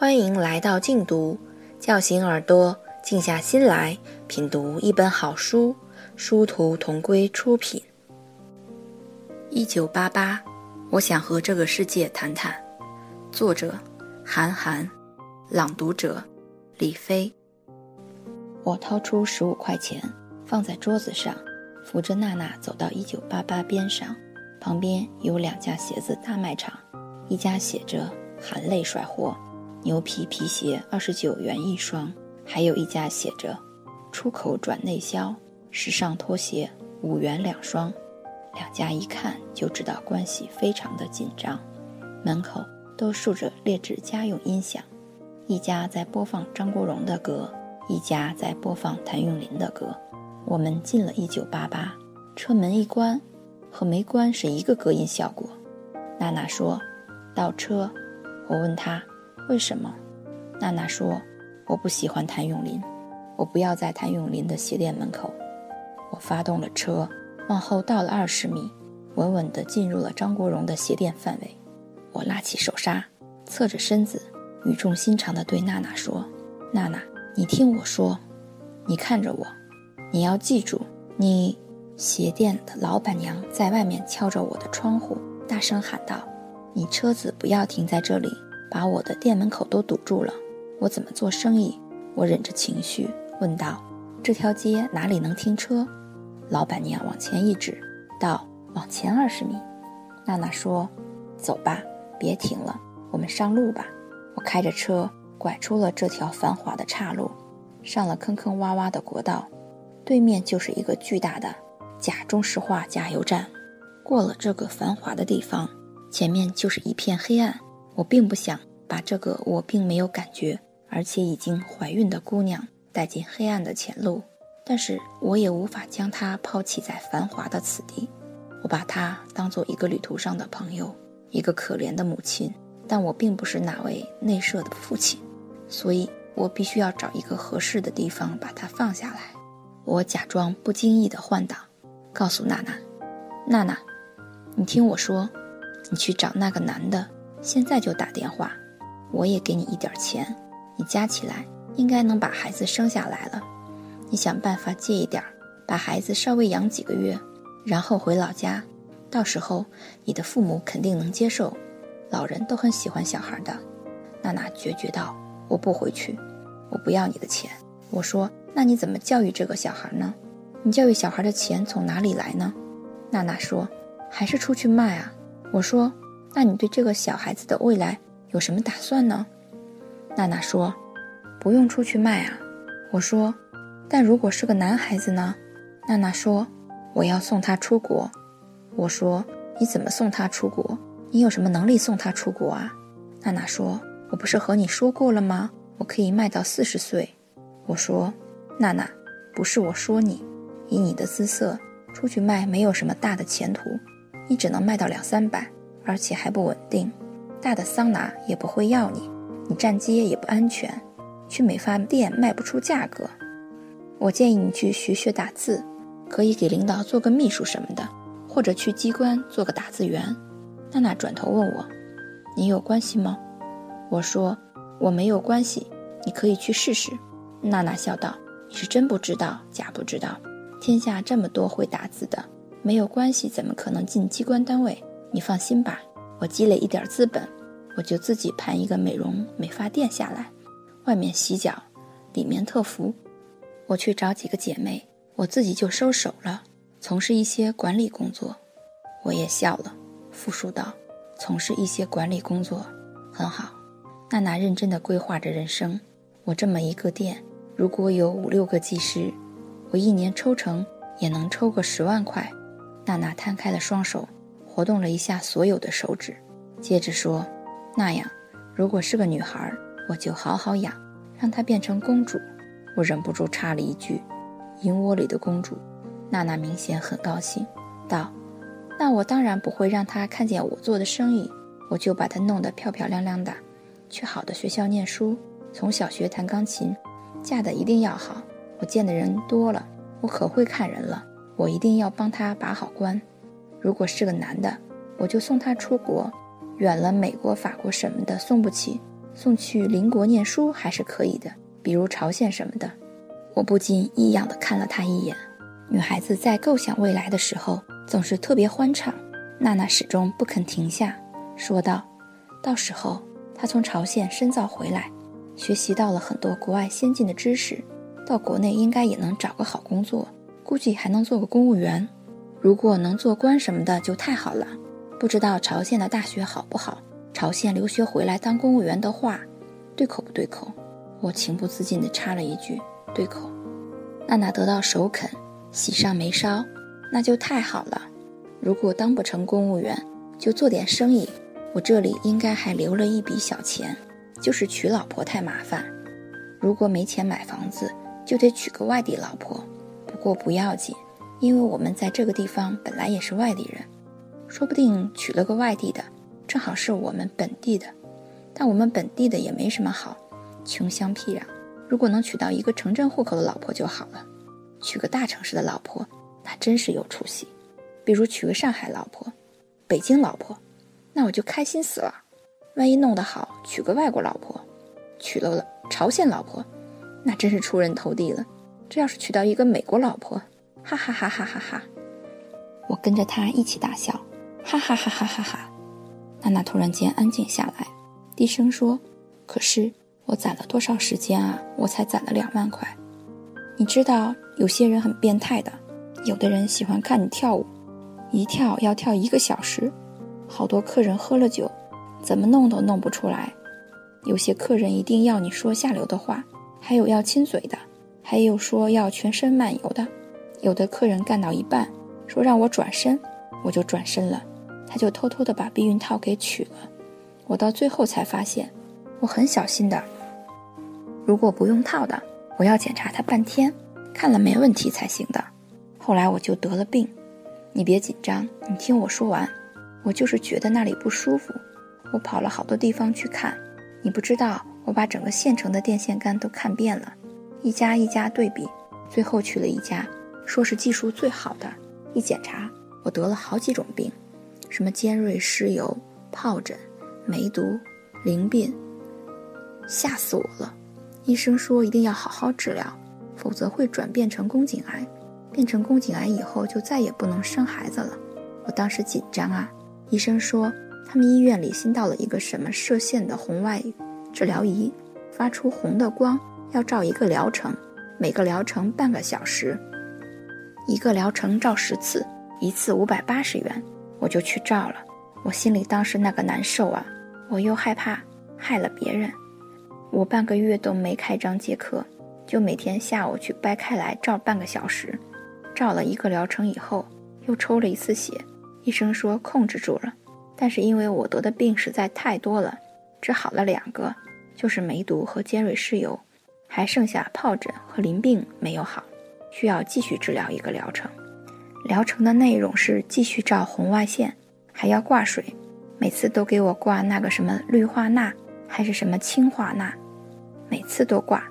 欢迎来到静读，叫醒耳朵，静下心来品读一本好书。殊途同归出品。一九八八，我想和这个世界谈谈。作者：韩寒，朗读者：李飞。我掏出十五块钱，放在桌子上，扶着娜娜走到一九八八边上，旁边有两家鞋子大卖场，一家写着“含泪甩货”。牛皮皮鞋二十九元一双，还有一家写着“出口转内销”时尚拖鞋五元两双，两家一看就知道关系非常的紧张。门口都竖着劣质家用音响，一家在播放张国荣的歌，一家在播放谭咏麟的歌。我们进了一九八八，车门一关，和没关是一个隔音效果。娜娜说：“倒车。”我问她。为什么？娜娜说：“我不喜欢谭咏麟，我不要在谭咏麟的鞋店门口。”我发动了车，往后倒了二十米，稳稳地进入了张国荣的鞋店范围。我拉起手刹，侧着身子，语重心长地对娜娜说：“娜娜，你听我说，你看着我，你要记住，你……”鞋店的老板娘在外面敲着我的窗户，大声喊道：“你车子不要停在这里。”把我的店门口都堵住了，我怎么做生意？我忍着情绪问道：“这条街哪里能停车？”老板娘往前一指，道：“往前二十米。”娜娜说：“走吧，别停了，我们上路吧。”我开着车拐出了这条繁华的岔路，上了坑坑洼洼的国道，对面就是一个巨大的假中石化加油站。过了这个繁华的地方，前面就是一片黑暗。我并不想把这个我并没有感觉，而且已经怀孕的姑娘带进黑暗的前路，但是我也无法将她抛弃在繁华的此地。我把她当做一个旅途上的朋友，一个可怜的母亲，但我并不是哪位内设的父亲，所以我必须要找一个合适的地方把她放下来。我假装不经意的换挡，告诉娜娜：“娜娜，你听我说，你去找那个男的。”现在就打电话，我也给你一点钱，你加起来应该能把孩子生下来了。你想办法借一点，把孩子稍微养几个月，然后回老家。到时候你的父母肯定能接受，老人都很喜欢小孩的。娜娜决绝道：“我不回去，我不要你的钱。”我说：“那你怎么教育这个小孩呢？你教育小孩的钱从哪里来呢？”娜娜说：“还是出去卖啊。”我说。那你对这个小孩子的未来有什么打算呢？娜娜说：“不用出去卖啊。”我说：“但如果是个男孩子呢？”娜娜说：“我要送他出国。”我说：“你怎么送他出国？你有什么能力送他出国啊？”娜娜说：“我不是和你说过了吗？我可以卖到四十岁。”我说：“娜娜，不是我说你，以你的姿色出去卖没有什么大的前途，你只能卖到两三百。”而且还不稳定，大的桑拿也不会要你，你站街也不安全，去美发店卖不出价格。我建议你去学学打字，可以给领导做个秘书什么的，或者去机关做个打字员。娜娜转头问我：“你有关系吗？”我说：“我没有关系，你可以去试试。”娜娜笑道：“你是真不知道，假不知道，天下这么多会打字的，没有关系怎么可能进机关单位？”你放心吧，我积累一点资本，我就自己盘一个美容美发店下来，外面洗脚，里面特服。我去找几个姐妹，我自己就收手了，从事一些管理工作。我也笑了，复述道：“从事一些管理工作，很好。”娜娜认真地规划着人生。我这么一个店，如果有五六个技师，我一年抽成也能抽个十万块。娜娜摊开了双手。活动了一下所有的手指，接着说：“那样，如果是个女孩，我就好好养，让她变成公主。”我忍不住插了一句：“银窝里的公主。”娜娜明显很高兴，道：“那我当然不会让她看见我做的生意，我就把她弄得漂漂亮亮的，去好的学校念书，从小学弹钢琴，嫁的一定要好。我见的人多了，我可会看人了，我一定要帮她把好关。”如果是个男的，我就送他出国，远了美国、法国什么的送不起，送去邻国念书还是可以的，比如朝鲜什么的。我不禁异样的看了他一眼。女孩子在构想未来的时候总是特别欢畅。娜娜始终不肯停下，说道：“到时候她从朝鲜深造回来，学习到了很多国外先进的知识，到国内应该也能找个好工作，估计还能做个公务员。如果能做官什么的就太好了。不知道朝鲜的大学好不好？朝鲜留学回来当公务员的话，对口不对口？”我情不自禁地插了一句：“对口。”娜娜得到首肯，喜上眉梢，那就太好了。如果当不成公务员，就做点生意。我这里应该还留了一笔小钱，就是娶老婆太麻烦。如果没钱买房子，就得娶个外地老婆。不过不要紧，因为我们在这个地方本来也是外地人，说不定娶了个外地的，正好是我们本地的。但我们本地的也没什么好，穷乡僻壤。如果能娶到一个城镇户口的老婆就好了。娶个大城市的老婆，那真是有出息。比如娶个上海老婆，北京老婆，那我就开心死了。万一弄得好，娶个外国老婆，娶了朝鲜老婆，那真是出人头地了。这要是娶到一个美国老婆，哈哈哈哈哈哈！我跟着他一起大笑，哈哈哈哈哈哈！娜娜突然间安静下来，低声说：“可是我攒了多少时间啊？我才攒了两万块。你知道，有些人很变态的，有的人喜欢看你跳舞。”一跳要跳一个小时，好多客人喝了酒，怎么弄都弄不出来。有些客人一定要你说下流的话，还有要亲嘴的，还有说要全身漫游的。有的客人干到一半，说让我转身，我就转身了，他就偷偷的把避孕套给取了。我到最后才发现，我很小心的，如果不用套的，我要检查他半天，看了没问题才行的。后来我就得了病。你别紧张，你听我说完。我就是觉得那里不舒服，我跑了好多地方去看。你不知道，我把整个县城的电线杆都看遍了，一家一家对比，最后去了一家，说是技术最好的。一检查，我得了好几种病，什么尖锐湿疣、疱疹、梅毒、淋病，吓死我了。医生说一定要好好治疗，否则会转变成宫颈癌。变成宫颈癌以后就再也不能生孩子了，我当时紧张啊。医生说他们医院里新到了一个什么射线的红外治疗仪，发出红的光，要照一个疗程，每个疗程半个小时，一个疗程照十次，一次五百八十元，我就去照了。我心里当时那个难受啊，我又害怕害了别人，我半个月都没开张接客，就每天下午去掰开来照半个小时。照了一个疗程以后，又抽了一次血，医生说控制住了，但是因为我得的病实在太多了，只好了两个，就是梅毒和尖锐湿疣，还剩下疱疹和淋病没有好，需要继续治疗一个疗程。疗程的内容是继续照红外线，还要挂水，每次都给我挂那个什么氯化钠还是什么氢化钠，每次都挂。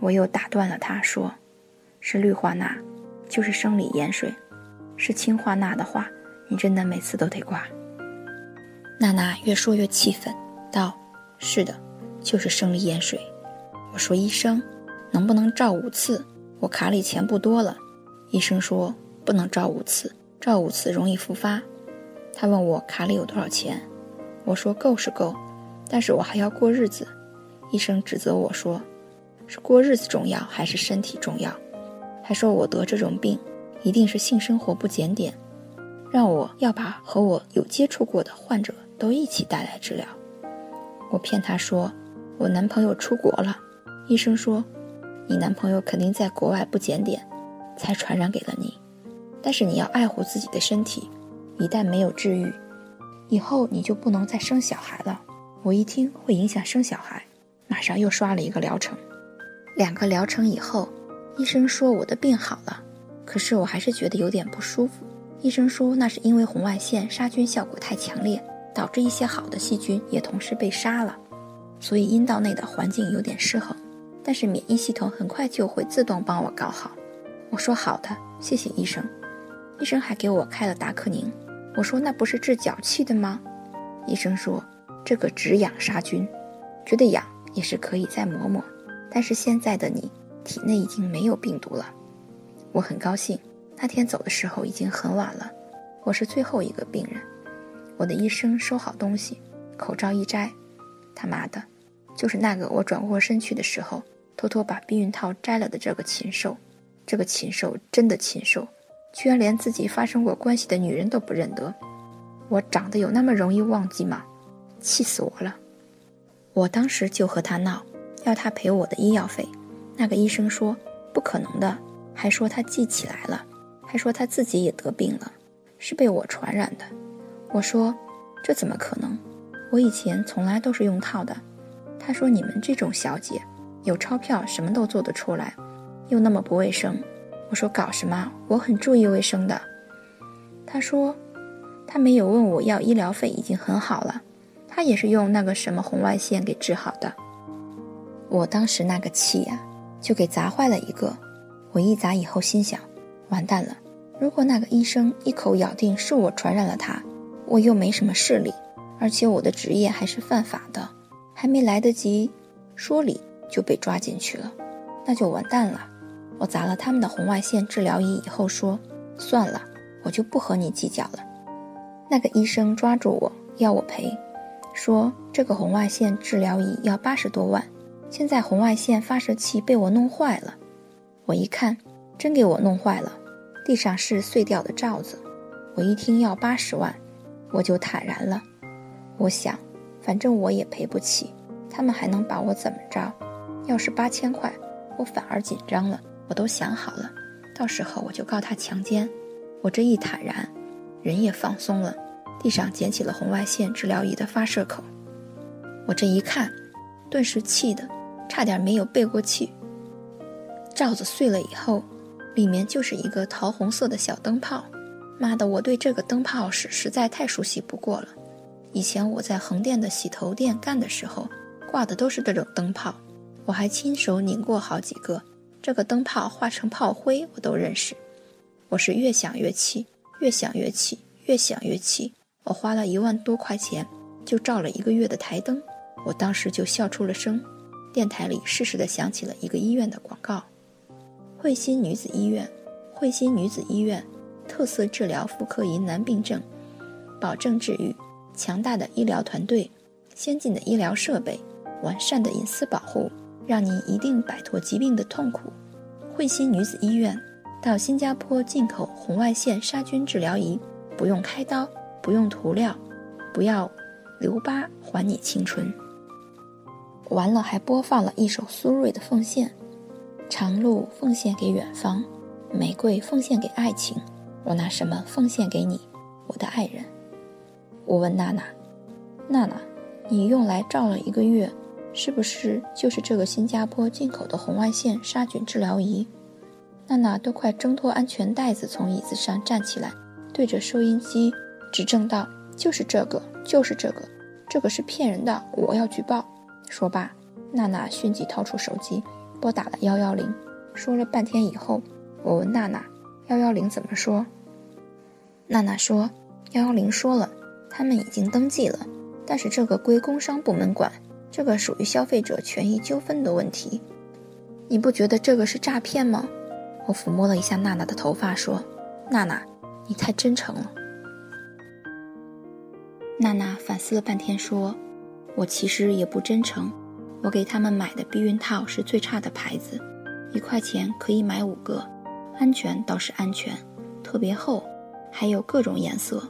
我又打断了他，说是氯化钠。就是生理盐水，是氢化钠的话，你真的每次都得挂。娜娜越说越气愤，道：“是的，就是生理盐水。”我说：“医生，能不能照五次？我卡里钱不多了。”医生说：“不能照五次，照五次容易复发。”他问我卡里有多少钱，我说：“够是够，但是我还要过日子。”医生指责我说：“是过日子重要还是身体重要？”还说我得这种病，一定是性生活不检点，让我要把和我有接触过的患者都一起带来治疗。我骗他说我男朋友出国了，医生说你男朋友肯定在国外不检点，才传染给了你。但是你要爱护自己的身体，一旦没有治愈，以后你就不能再生小孩了。我一听会影响生小孩，马上又刷了一个疗程，两个疗程以后。医生说我的病好了，可是我还是觉得有点不舒服。医生说那是因为红外线杀菌效果太强烈，导致一些好的细菌也同时被杀了，所以阴道内的环境有点失衡。但是免疫系统很快就会自动帮我搞好。我说好的，谢谢医生。医生还给我开了达克宁。我说那不是治脚气的吗？医生说这个止痒杀菌，觉得痒也是可以再抹抹。但是现在的你体内已经没有病毒了，我很高兴。那天走的时候已经很晚了，我是最后一个病人。我的医生收好东西，口罩一摘，他妈的，就是那个我转过身去的时候偷偷把避孕套摘了的这个禽兽。这个禽兽真的禽兽，居然连自己发生过关系的女人都不认得。我长得有那么容易忘记吗？气死我了！我当时就和他闹。要他赔我的医药费，那个医生说不可能的，还说他记起来了，还说他自己也得病了，是被我传染的。我说这怎么可能？我以前从来都是用套的。他说你们这种小姐有钞票什么都做得出来，又那么不卫生。我说搞什么？我很注意卫生的。他说他没有问我要医疗费，已经很好了。他也是用那个什么红外线给治好的。我当时那个气呀，就给砸坏了一个。我一砸以后，心想：完蛋了！如果那个医生一口咬定是我传染了他，我又没什么势力，而且我的职业还是犯法的，还没来得及说理就被抓进去了，那就完蛋了。我砸了他们的红外线治疗仪以后，说：算了，我就不和你计较了。那个医生抓住我要我赔，说这个红外线治疗仪要八十多万。现在红外线发射器被我弄坏了，我一看，真给我弄坏了，地上是碎掉的罩子。我一听要八十万，我就坦然了。我想，反正我也赔不起，他们还能把我怎么着？要是八千块，我反而紧张了。我都想好了，到时候我就告他强奸。我这一坦然，人也放松了。地上捡起了红外线治疗仪的发射口，我这一看，顿时气的。差点没有背过气。罩子碎了以后，里面就是一个桃红色的小灯泡。妈的，我对这个灯泡是实在太熟悉不过了。以前我在横店的洗头店干的时候，挂的都是这种灯泡，我还亲手拧过好几个。这个灯泡化成炮灰，我都认识。我是越想越气，越想越气，越想越气。我花了一万多块钱，就照了一个月的台灯，我当时就笑出了声。电台里适时地响起了一个医院的广告：惠心女子医院，惠心女子医院，特色治疗妇科疑难病症，保证治愈，强大的医疗团队，先进的医疗设备，完善的隐私保护，让你一定摆脱疾病的痛苦。惠心女子医院，到新加坡进口红外线杀菌治疗仪，不用开刀，不用涂料，不要留疤，还你青春。完了，还播放了一首苏芮的《奉献》：长路奉献给远方，玫瑰奉献给爱情，我拿什么奉献给你，我的爱人？我问娜娜：“娜娜，你用来照了一个月，是不是就是这个新加坡进口的红外线杀菌治疗仪？”娜娜都快挣脱安全带子，从椅子上站起来，对着收音机指证道：“就是这个，就是这个，这个是骗人的，我要举报。”说罢，娜娜迅即掏出手机，拨打了幺幺零。说了半天以后，我问娜娜：“幺幺零怎么说？”娜娜说：“幺幺零说了，他们已经登记了，但是这个归工商部门管，这个属于消费者权益纠纷的问题。你不觉得这个是诈骗吗？”我抚摸了一下娜娜的头发，说：“娜娜，你太真诚了。”娜娜反思了半天，说。我其实也不真诚，我给他们买的避孕套是最差的牌子，一块钱可以买五个，安全倒是安全，特别厚，还有各种颜色，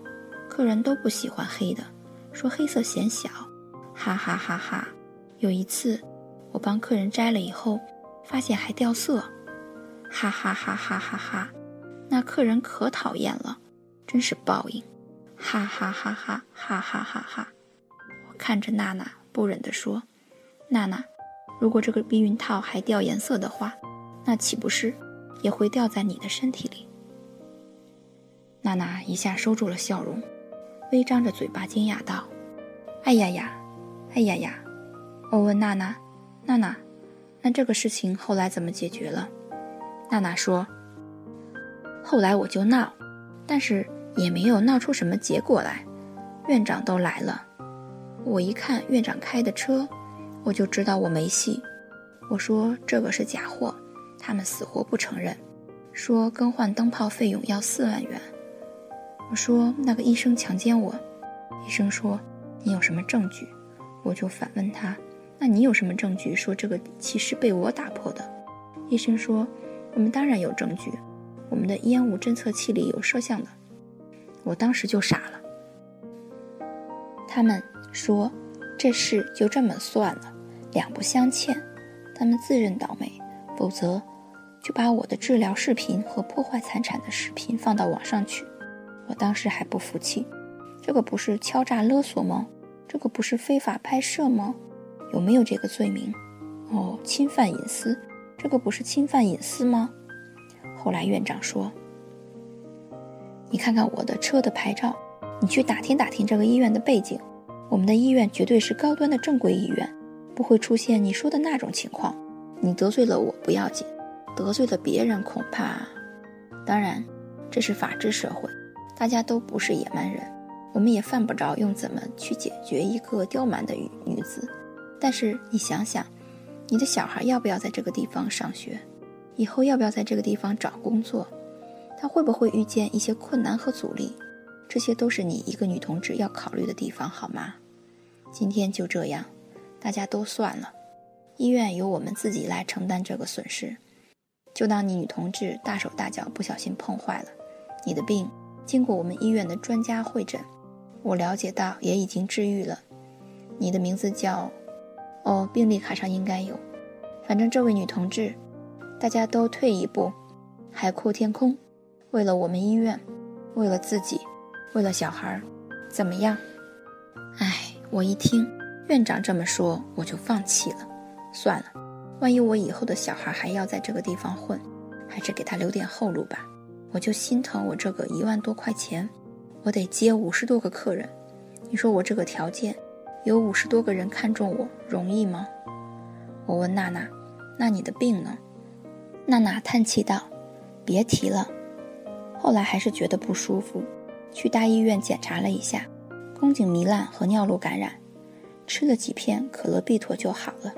客人都不喜欢黑的，说黑色显小，哈哈哈哈。有一次，我帮客人摘了以后，发现还掉色，哈哈哈哈哈哈，那客人可讨厌了，真是报应，哈哈哈哈哈哈哈哈。我看着娜娜，不忍地说：“娜娜，如果这个避孕套还掉颜色的话，那岂不是也会掉在你的身体里？”娜娜一下收住了笑容，微张着嘴巴惊讶道：“哎呀呀，哎呀呀！”我问娜娜：“娜娜，那这个事情后来怎么解决了？”娜娜说：“后来我就闹，但是也没有闹出什么结果来，院长都来了。”我一看院长开的车，我就知道我没戏。我说这个是假货，他们死活不承认，说更换灯泡费用要四万元。我说那个医生强奸我，医生说你有什么证据？我就反问他，那你有什么证据说这个气是被我打破的？医生说我们当然有证据，我们的烟雾侦测器里有摄像的。我当时就傻了。他们说这事就这么算了，两不相欠。他们自认倒霉，否则就把我的治疗视频和破坏财产的视频放到网上去。我当时还不服气，这个不是敲诈勒索吗？这个不是非法拍摄吗？有没有这个罪名？哦，侵犯隐私，这个不是侵犯隐私吗？后来院长说：“你看看我的车的牌照，你去打听打听这个医院的背景，我们的医院绝对是高端的正规医院。”不会出现你说的那种情况。你得罪了我不要紧，得罪了别人恐怕……当然，这是法治社会，大家都不是野蛮人，我们也犯不着用怎么去解决一个刁蛮的女女子。但是你想想，你的小孩要不要在这个地方上学？以后要不要在这个地方找工作？他会不会遇见一些困难和阻力？这些都是你一个女同志要考虑的地方，好吗？今天就这样。大家都算了，医院由我们自己来承担这个损失。就当你女同志大手大脚不小心碰坏了，你的病经过我们医院的专家会诊，我了解到也已经治愈了。你的名字叫……哦，病历卡上应该有。反正这位女同志，大家都退一步，海阔天空。为了我们医院，为了自己，为了小孩，怎么样？哎，我一听。院长这么说，我就放弃了。算了，万一我以后的小孩还要在这个地方混，还是给他留点后路吧。我就心疼我这个一万多块钱，我得接五十多个客人。你说我这个条件，有五十多个人看中我，容易吗？我问娜娜：“那你的病呢？”娜娜叹气道：“别提了。”后来还是觉得不舒服，去大医院检查了一下，宫颈糜烂和尿路感染。吃了几片可乐必妥就好了。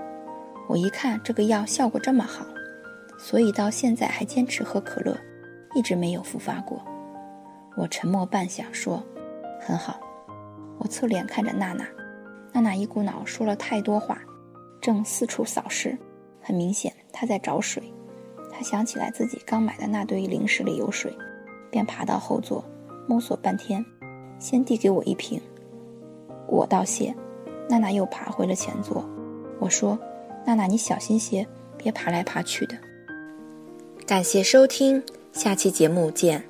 我一看这个药效果这么好，所以到现在还坚持喝可乐，一直没有复发过。我沉默半晌说：“很好。”我侧脸看着娜娜，娜娜一股脑说了太多话，正四处扫视，很明显她在找水。她想起来自己刚买的那堆零食里有水，便爬到后座，摸索半天，先递给我一瓶。我道谢。娜娜又爬回了前座，我说：“娜娜，你小心些，别爬来爬去的。”感谢收听，下期节目见。